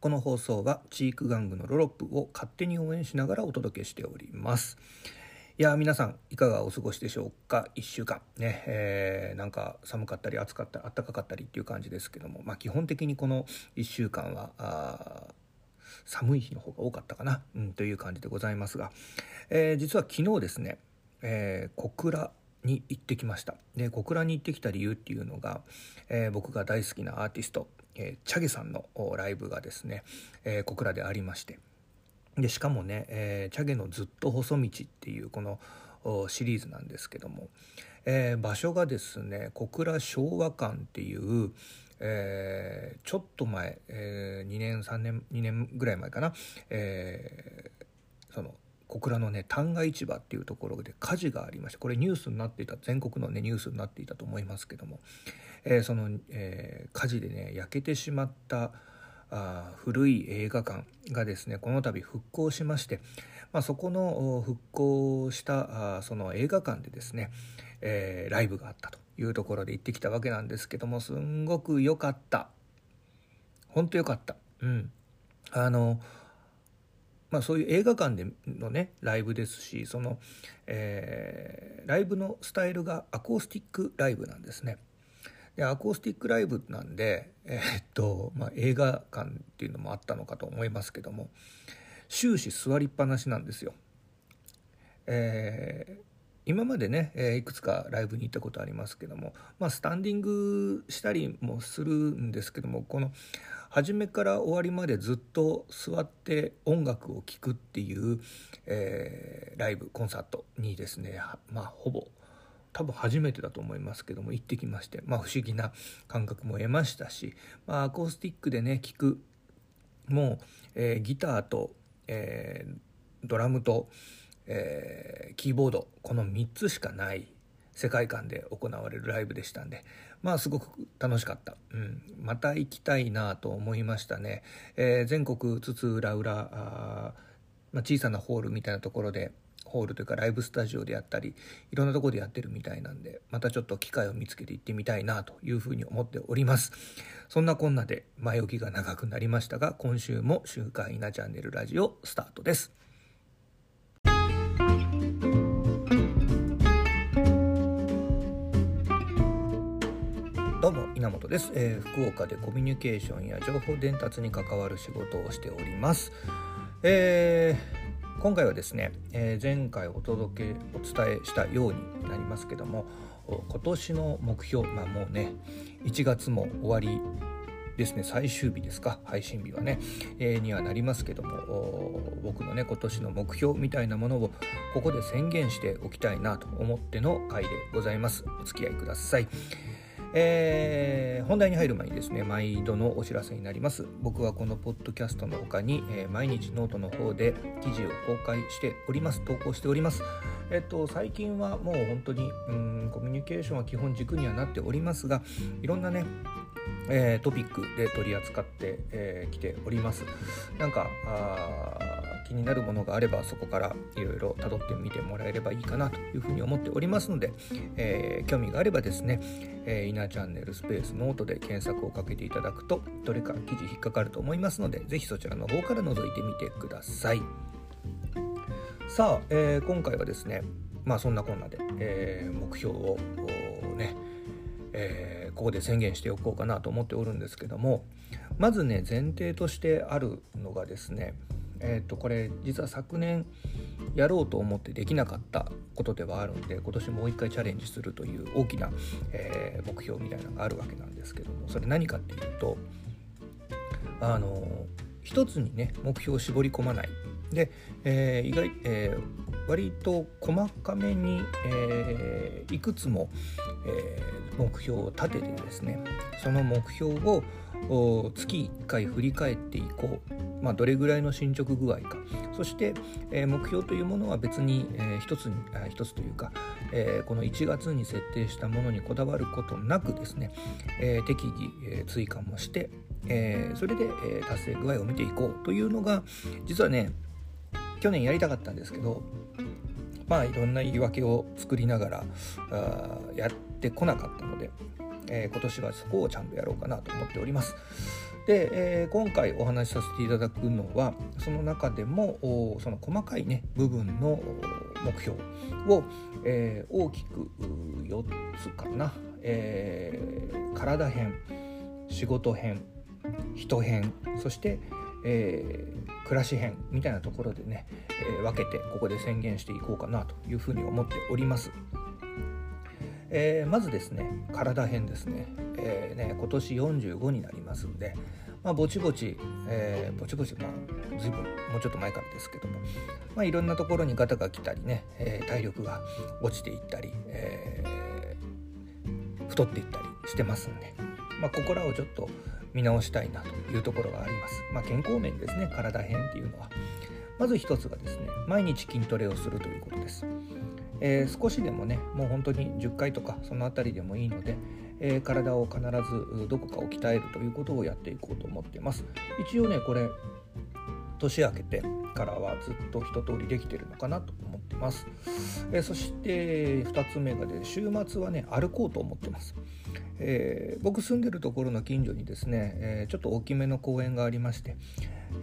この放送はチーク玩具のロロップを勝手に応援しながらお届けしております。いや皆さんいかがお過ごしでしょうか？1週間。ね、えー、なんか寒かったり暑かったり暖かかったりっていう感じですけども。まあ基本的にこの1週間はあ寒い日の方が多かったかな、うん、という感じでございますが、えー、実は昨日ですね、えー、小倉に行ってきました。で小倉に行ってきた理由っていうのが、えー、僕が大好きなアーティスト、えー、チャゲさんのライブがですね、えー、小倉でありまして。でしかもね、えー、チャゲのずっと細道っていうこのシリーズなんですけども、えー、場所がですね小倉昭和館っていう、えー、ちょっと前、えー、2年3年2年ぐらい前かな、えー、その小倉のね旦過市場っていうところで火事がありましてこれニュースになっていた全国のねニュースになっていたと思いますけども、えー、その、えー、火事でね焼けてしまったあ古い映画館がですねこの度復興しまして、まあ、そこの復興したあその映画館でですね、えー、ライブがあったというところで行ってきたわけなんですけどもすんごく良かった。本当良かった。うん。あのまあ、そういう映画館でのねライブですしその、えー、ライブのスタイルがアコースティックライブなんですね。でアコースティックライブなんで、えー、っとまあ、映画館っていうのもあったのかと思いますけども終始座りっぱなしなんですよ。えー、今までね、え、いくつかライブに行ったことありますけども、まあ、スタンディングしたりもするんですけどもこの初めから終わりまでずっと座って音楽を聴くっていう、えー、ライブコンサートにですねまあほぼ多分初めてだと思いますけども行ってきまして、まあ、不思議な感覚も得ましたし、まあ、アコースティックでね聴くもう、えー、ギターと、えー、ドラムと、えー、キーボードこの3つしかない世界観で行われるライブでしたんでまあすごく楽しかった、うん、また行きたいなと思いましたね、え、全国津々浦々、まあ、小さなホールみたいなところでホールというかライブスタジオでやったりいろんなとこでやってるみたいなんでまたちょっと機会を見つけて行ってみたいなというふうに思っております。そんなこんなで前置きが長くなりましたが今週も「週刊稲チャンネルラジオ」スタートです。どうも稲本です、えー、福岡でコミュニケーションや情報伝達に関わる仕事をしております、えー、今回はですね、えー、前回お届けお伝えしたようになりますけども今年の目標まあもうね1月も終わりですね最終日ですか配信日はね、えー、にはなりますけども僕のね今年の目標みたいなものをここで宣言しておきたいなと思っての回でございます。お付き合いください。えー、本題に入る前にですね毎度のお知らせになります。僕はこのポッドキャストの他に、えー、毎日ノートの方で記事を公開しております。投稿しております。えっと最近はもう本当にうんコミュニケーションは基本軸にはなっておりますがいろんなねえー、トピックで取り扱ってき、えー、ております。なんか気になるものがあればそこからいろいろ辿ってみてもらえればいいかなというふうに思っておりますので、えー、興味があればですね、えー、イナチャンネルスペースノートで検索をかけていただくとどれか記事引っかかると思いますので是非そちらの方から覗いてみてください。さあ、えー、今回はですねまあそんなこんなで、え目標をねえー、ここで宣言しておこうかなと思っておるんですけどもまずね前提としてあるのがですねえー、とこれ実は昨年やろうと思ってできなかったことではあるんで今年もう一回チャレンジするという大きな、えー、目標みたいなのがあるわけなんですけどもそれ何かっていうとあの一つにね目標を絞り込まない。で、えー、意外、えー、割と細かめに、えー、いくつも、え、目標を立ててですねその目標を月1回振り返っていこう、まあ、どれぐらいの進捗具合かそして、えー、目標というものは別に、えー、一つに一つというか、えー、この1月に設定したものにこだわることなくですね、えー、適宜、えー、追加もして、えー、それで、えー、達成具合を見ていこうというのが実はね去年やりたかったんですけどまあいろんな言い訳を作りながらあやってこなかったので、えー、今年はそこをちゃんとやろうかなと思っております。で、えー、今回お話しさせていただくのはその中でもその細かいね部分の目標を、えー、大きく4つかな、えー、体編仕事編人編そして、えー、暮らし編みたいなところでね、え、分けてここで宣言していこうかなというふうに思っております。えー、まずですね体編ですね,、えーね、今年45になりますんで、まあ、ぼちぼち、えー、ぼちぼちまあ随分もうちょっと前からですけども、まあ、いろんなところにガタが来たりね、えー、体力が落ちていったり、えー、太っていったりしてますんで、まあ、ここらをちょっと見直したいなというところがあります。まあ、健康面ですね体編っていうのは。まず一つがですね毎日筋トレをするということです。えー、少しでもねもう本当に10回とかその辺りでもいいので、えー、体を必ずどこかを鍛えるということをやっていこうと思っています。一応ねこれ年明けてからはずっと一通りできてるのかなと思ってます、えー、そして2つ目がで週末はね歩こうと思ってます、えー、僕住んでるところの近所にですね、えー、ちょっと大きめの公園がありまして、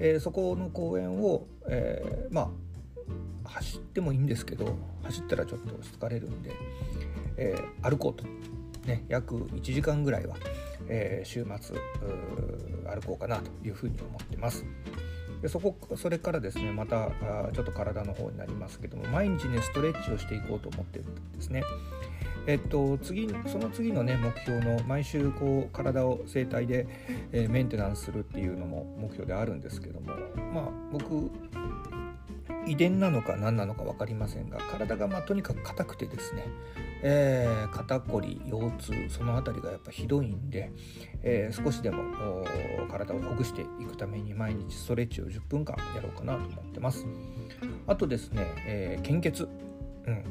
えそこの公園を、えまあ走ってもいいんですけど走ったらちょっと疲れるんで、えー、歩こうと、ね、約1時間ぐらいは、えー、週末歩こうかなというふうに思ってます。でそこそれからですねまたあちょっと体の方になりますけども毎日ねストレッチをしていこうと思ってるんですね。えっと、次その次のね目標の毎週こう体を整体で、えー、メンテナンスするっていうのも目標であるんですけどもまあ僕遺伝なのか何なのか分かりませんが体がまあとにかく硬くてですね、えー、肩こり腰痛その辺りがやっぱひどいんで、えー、少しでも体をほぐしていくために毎日ストレッチを10分間やろうかなと思ってます。あとですね、えー、献血。うん。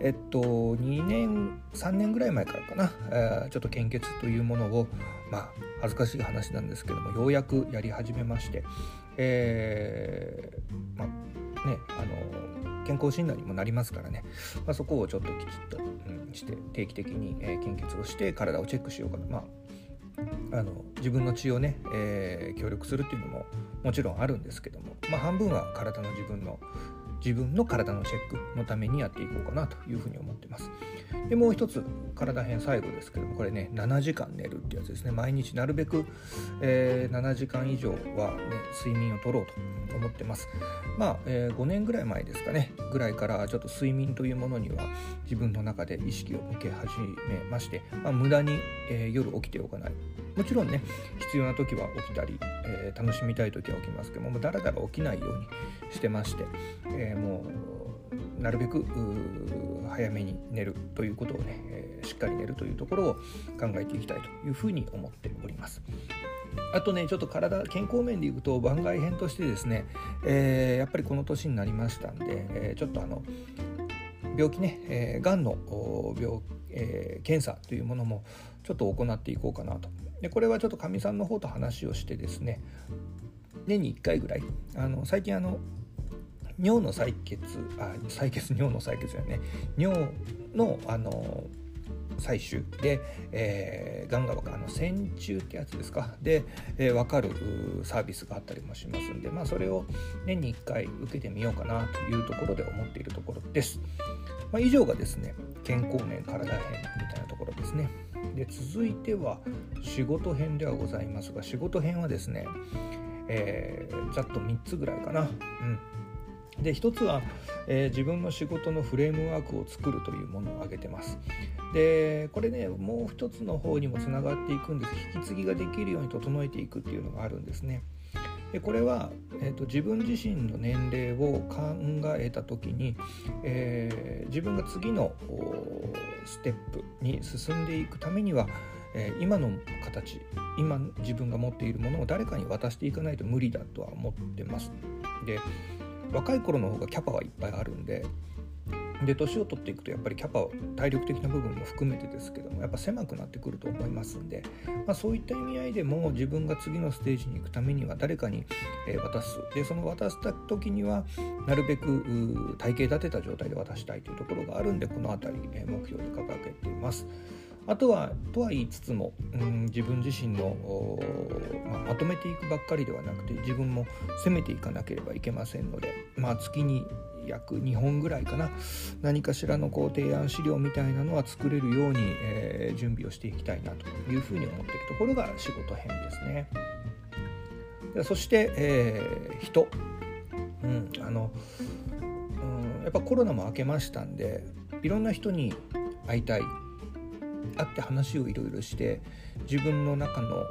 えっと2年3年ぐらい前からかな、えー、ちょっと献血というものをまあ恥ずかしい話なんですけどもようやくやり始めまして、えー、まあねあの健康診断にもなりますからね、まあ、そこをちょっときちっと、うん、して定期的に、え、献血をして体をチェックしようかな、まあ、あの自分の血をね、えー、協力するっていうのももちろんあるんですけども、まあ、半分は体の自分の自分の体のチェックのためにやっていこうかなというふうに思ってます。でもう一つ体編最後ですけどもこれね7時間寝るってやつですね。毎日なるべく、えー、7時間以上は、ね、睡眠をとろうと思ってます。まあ、えー、5年ぐらい前ですかね。ぐらいからちょっと睡眠というものには自分の中で意識を向け始めまして、まあ、無駄に、えー、夜起きておかない。もちろんね必要な時は起きたり、えー、楽しみたい時は起きますけどもだらだら起きないようにしてまして、えー、もうなるべく早めに寝るということをね、えー、しっかり寝るというところを考えていきたいというふうに思っております。あとねちょっと体健康面でいくと番外編としてですね、えー、やっぱりこの年になりましたんで、えー、ちょっとあの病気ね、えー、がんの病、えー、検査というものもちょっと行っていこうかなとでこれはちょっとかみさんの方と話をしてですね年に1回ぐらいあの最近あの尿の採血あ採血尿の採血やね尿のあの採取で、えー、がんがあの線虫ってやつですか？で、えー、分かるサービスがあったりもしますんで、まあ、それを年に1回受けてみようかなというところで思っているところです。まあ、以上がですね健康面体編みたいなところですね。で続いては仕事編ではございますが仕事編はですね、えー、ざっと3つぐらいかな。うんで1つは、えー、自分の仕事のフレームワークを作るというものを挙げてます。でこれねもう1つの方にもつながっていくんです引き継ぎができるように整えていくっていうのがあるんですね。でこれは、えーと、自分自身の年齢を考えた時に、えー、自分が次のステップに進んでいくためには、えー、今の形今自分が持っているものを誰かに渡していかないと無理だとは思ってます。で若い頃の方がキャパはいっぱいあるんでで年を取っていくとやっぱりキャパ体力的な部分も含めてですけどもやっぱ狭くなってくると思いますんで、まあ、そういった意味合いでも自分が次のステージに行くためには誰かに渡すでその渡した時にはなるべく体系立てた状態で渡したいというところがあるんでこの辺り目標で掲げています。あとはとは言いつつも、うん、自分自身の、まあ、まとめていくばっかりではなくて自分も攻めていかなければいけませんので、まあ、月に約2本ぐらいかな。何かしらのこう提案資料みたいなのは作れるように、えー、準備をしていきたいなというふうに思っているところが仕事編ですね。そして、えー、人、うん、あの、うん、やっぱコロナも明けましたんでいろんな人に会いたい。会って話をいろいろして自分の中の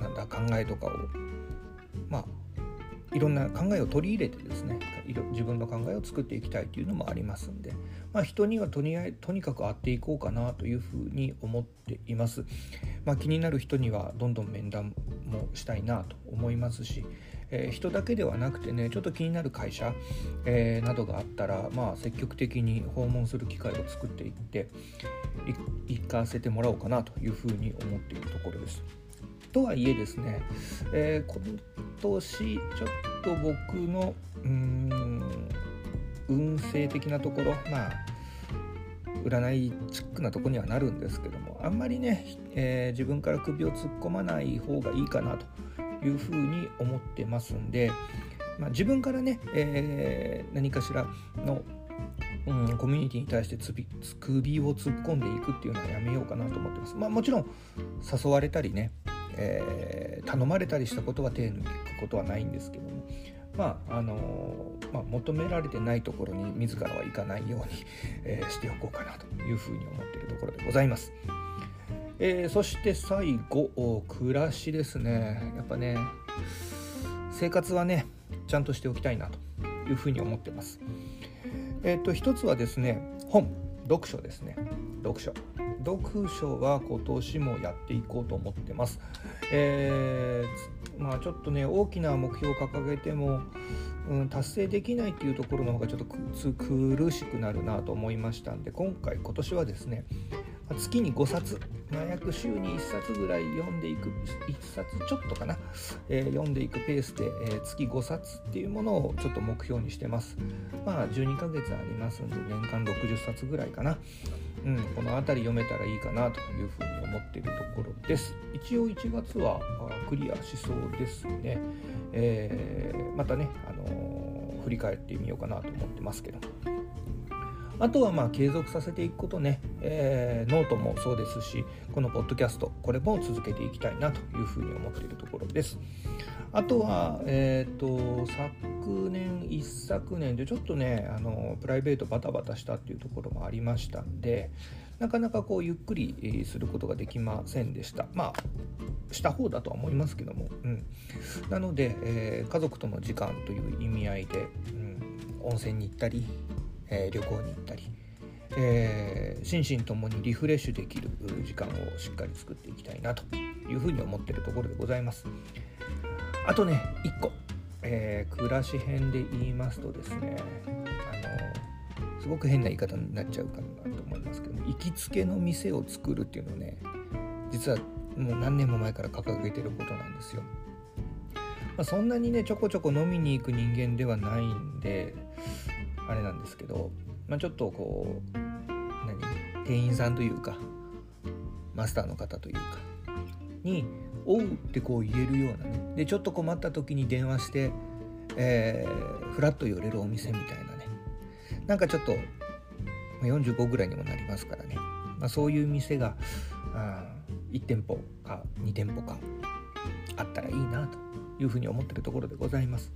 なんだ考えとかをまあいろんな考えを取り入れてですね自分の考えを作っていきたいというのもありますんで、まあ、人にはとにとにかく会っていこうかなというふうに思っています、まあ、気になる人にはどんどん面談もしたいなと思いますし、えー、人だけではなくてねちょっと気になる会社、えー、などがあったら、まあ、積極的に訪問する機会を作っていって行かせてもらおうかなというふうに思っているところです。とはいえですね、えー、今年ちょっと僕のうん運勢的なところまあ占いチックなとこにはなるんですけどもあんまりね、えー、自分から首を突っ込まない方がいいかなというふうに思ってますんで、まあ、自分からね、えー、何かしらのうん、コミュニティに対してつび首を突っ込んでいくっていうのはやめようかなと思ってます。まあもちろん誘われたりね、えー、頼まれたりしたことは手抜くことはないんですけどもまああの、まあ、求められてないところに自らは行かないように、えー、しておこうかなというふうに思っているところでございます。えー、そして最後暮らしですねやっぱね生活はねちゃんとしておきたいなというふうに思ってます。えっ、と一つはですね本読書ですね読書読書は今年もやっていこうと思ってます。えー、まあちょっとね大きな目標を掲げても、うん、達成できないっていうところの方がちょっと苦しくなるなと思いましたんで今回今年はですね月に5冊、まあ、約週に1冊ぐらい読んでいく1冊ちょっとかな、えー、読んでいくペースで、えー、月5冊っていうものをちょっと目標にしてます。まあ12ヶ月ありますんで年間60冊ぐらいかな。うん、この辺り読めたらいいかなというふうに思っているところです。一応1月はクリアしそうですね、えー、またね、あのー、振り返ってみようかなと思ってますけど。あとはまあ継続させていくことね、えー、ノートもそうですしこのポッドキャストこれも続けていきたいなというふうに思っているところです。あとは、えーと、昨年一昨年でちょっとねあのプライベートバタバタしたっていうところもありましたんでなかなかこうゆっくりすることができませんでした。まあした方だとは思いますけども、うん、なので、えー、家族との時間という意味合いで、うん、温泉に行ったりえー、旅行に行ったり、えー、心身ともにリフレッシュできる時間をしっかり作っていきたいなというふうに思ってるところでございます。あとね1個、えー、暮らし編で言いますとですねあのすごく変な言い方になっちゃうかなと思いますけども行きつけの店を作るっていうのをね実はもう何年も前から掲げてることなんですよ。まあ、そんなにねちょこちょこ飲みに行く人間ではないんであれなんですけど、まあ、ちょっとこう何？店員さんというかマスターの方というかに「おう」ってこう言えるようなねでちょっと困った時に電話して、えー、フラッと寄れるお店みたいなねなんかちょっと45ぐらいにもなりますからね、まあ、そういう店があ1店舗か2店舗かあったらいいなというふうに思ってるところでございます。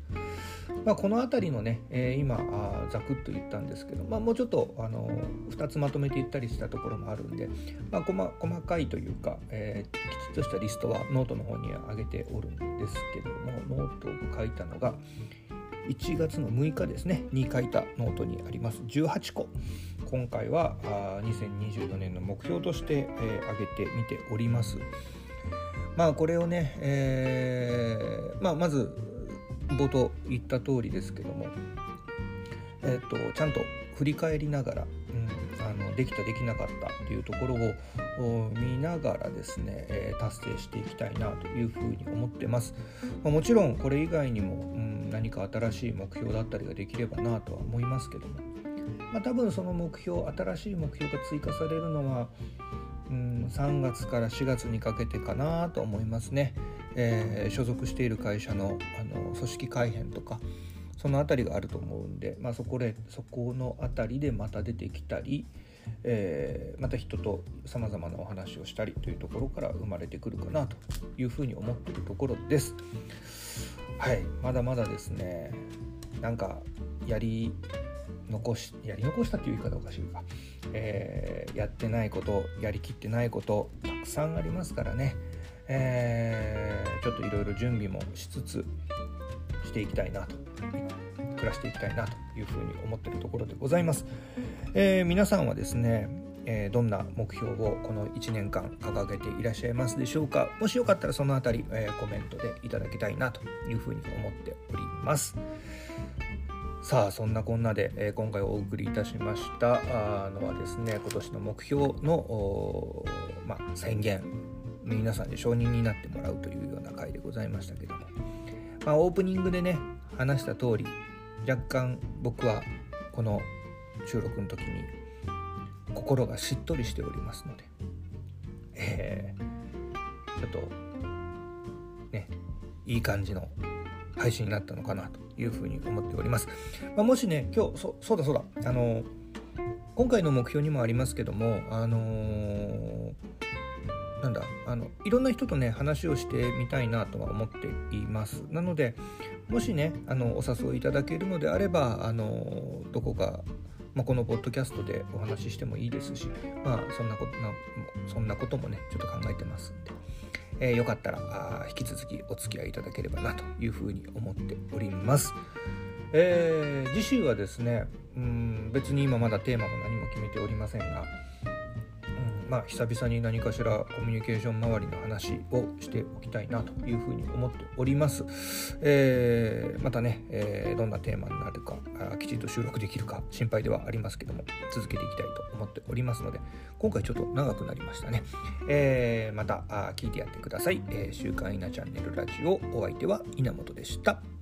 まあ、この辺りのね、えー、今あざくっと言ったんですけど、まあ、もうちょっとあの2つまとめていったりしたところもあるんで、まあ、細細かいというか、えー、きちっとしたリストはノートの方に上げておるんですけどもノートを書いたのが1月の6日ですねに書いたノートにあります。18個。今回はあ2024年の目標として、えー、挙げてみております。まあこれをね、えーまあ、まず冒頭言った通りですけども、えーと、ちゃんと振り返りながら、うん、あのできたできなかったというところを見ながらですね、えー、達成していきたいなというふうに思ってます、まあ、もちろんこれ以外にも、うん、何か新しい目標だったりができればなとは思いますけどもまあ、多分その目標新しい目標が追加されるのは、うん、3月から4月にかけてかなと思いますね、えー、所属している会社のあの組織改編とかその辺りがあると思うんで、まあ、そこでそこの辺りでまた出てきたり、えー、また人とさまざまなお話をしたりというところから生まれてくるかなというふうに思ってるところです。はいまだまだですねなんかやり残しやり残したっていう言い方おかしいか、えー、やってないことやりきってないことたくさんありますからね、えー、ちょっといろいろ準備もしつつしていきたいなと暮らしていきたいなというふうに思ってるところでございます、えー、皆さんはですねえー、どんな目標をこの1年間掲げていらっしゃいますでしょうか？もしよかったらその辺り、え、コメントでいただきたいなというふうに思っております。さあそんなこんなで、えー、今回お送りいたしましたのはですね今年の目標の、まあ、宣言皆さんに承認になってもらうというような回でございましたけども、まあ、オープニングでね話した通り若干僕はこの収録の時に心がしっとりしておりますので、えー、ちょっとねいい感じの配信になったのかなというふうに思っております。まあ、もしね今日そそうだそうだ。あの今回の目標にもありますけどもあのー、なんだあのいろんな人とね話をしてみたいなとは思っていますなのでもしねあのお誘いいただけるのであればあのどこかまあ、このポッドキャストでお話ししてもいいですし、まあ、そんなことなそんなこともねちょっと考えてますんで、えー、よかったらあ引き続きお付き合いいただければなというふうに思っております。えー、次週はですねうん別に今まだテーマも何も決めておりませんがまあ、久々に何かしらコミュニケーション周りの話をしておきたいなというふうに思っております。えー、またね、えー、どんなテーマになるかきちんと収録できるか心配ではありますけども続けていきたいと思っておりますので今回ちょっと長くなりましたね。えー、また聞いてやってください。えー、週刊稲チャンネルラジオお相手は稲本でした。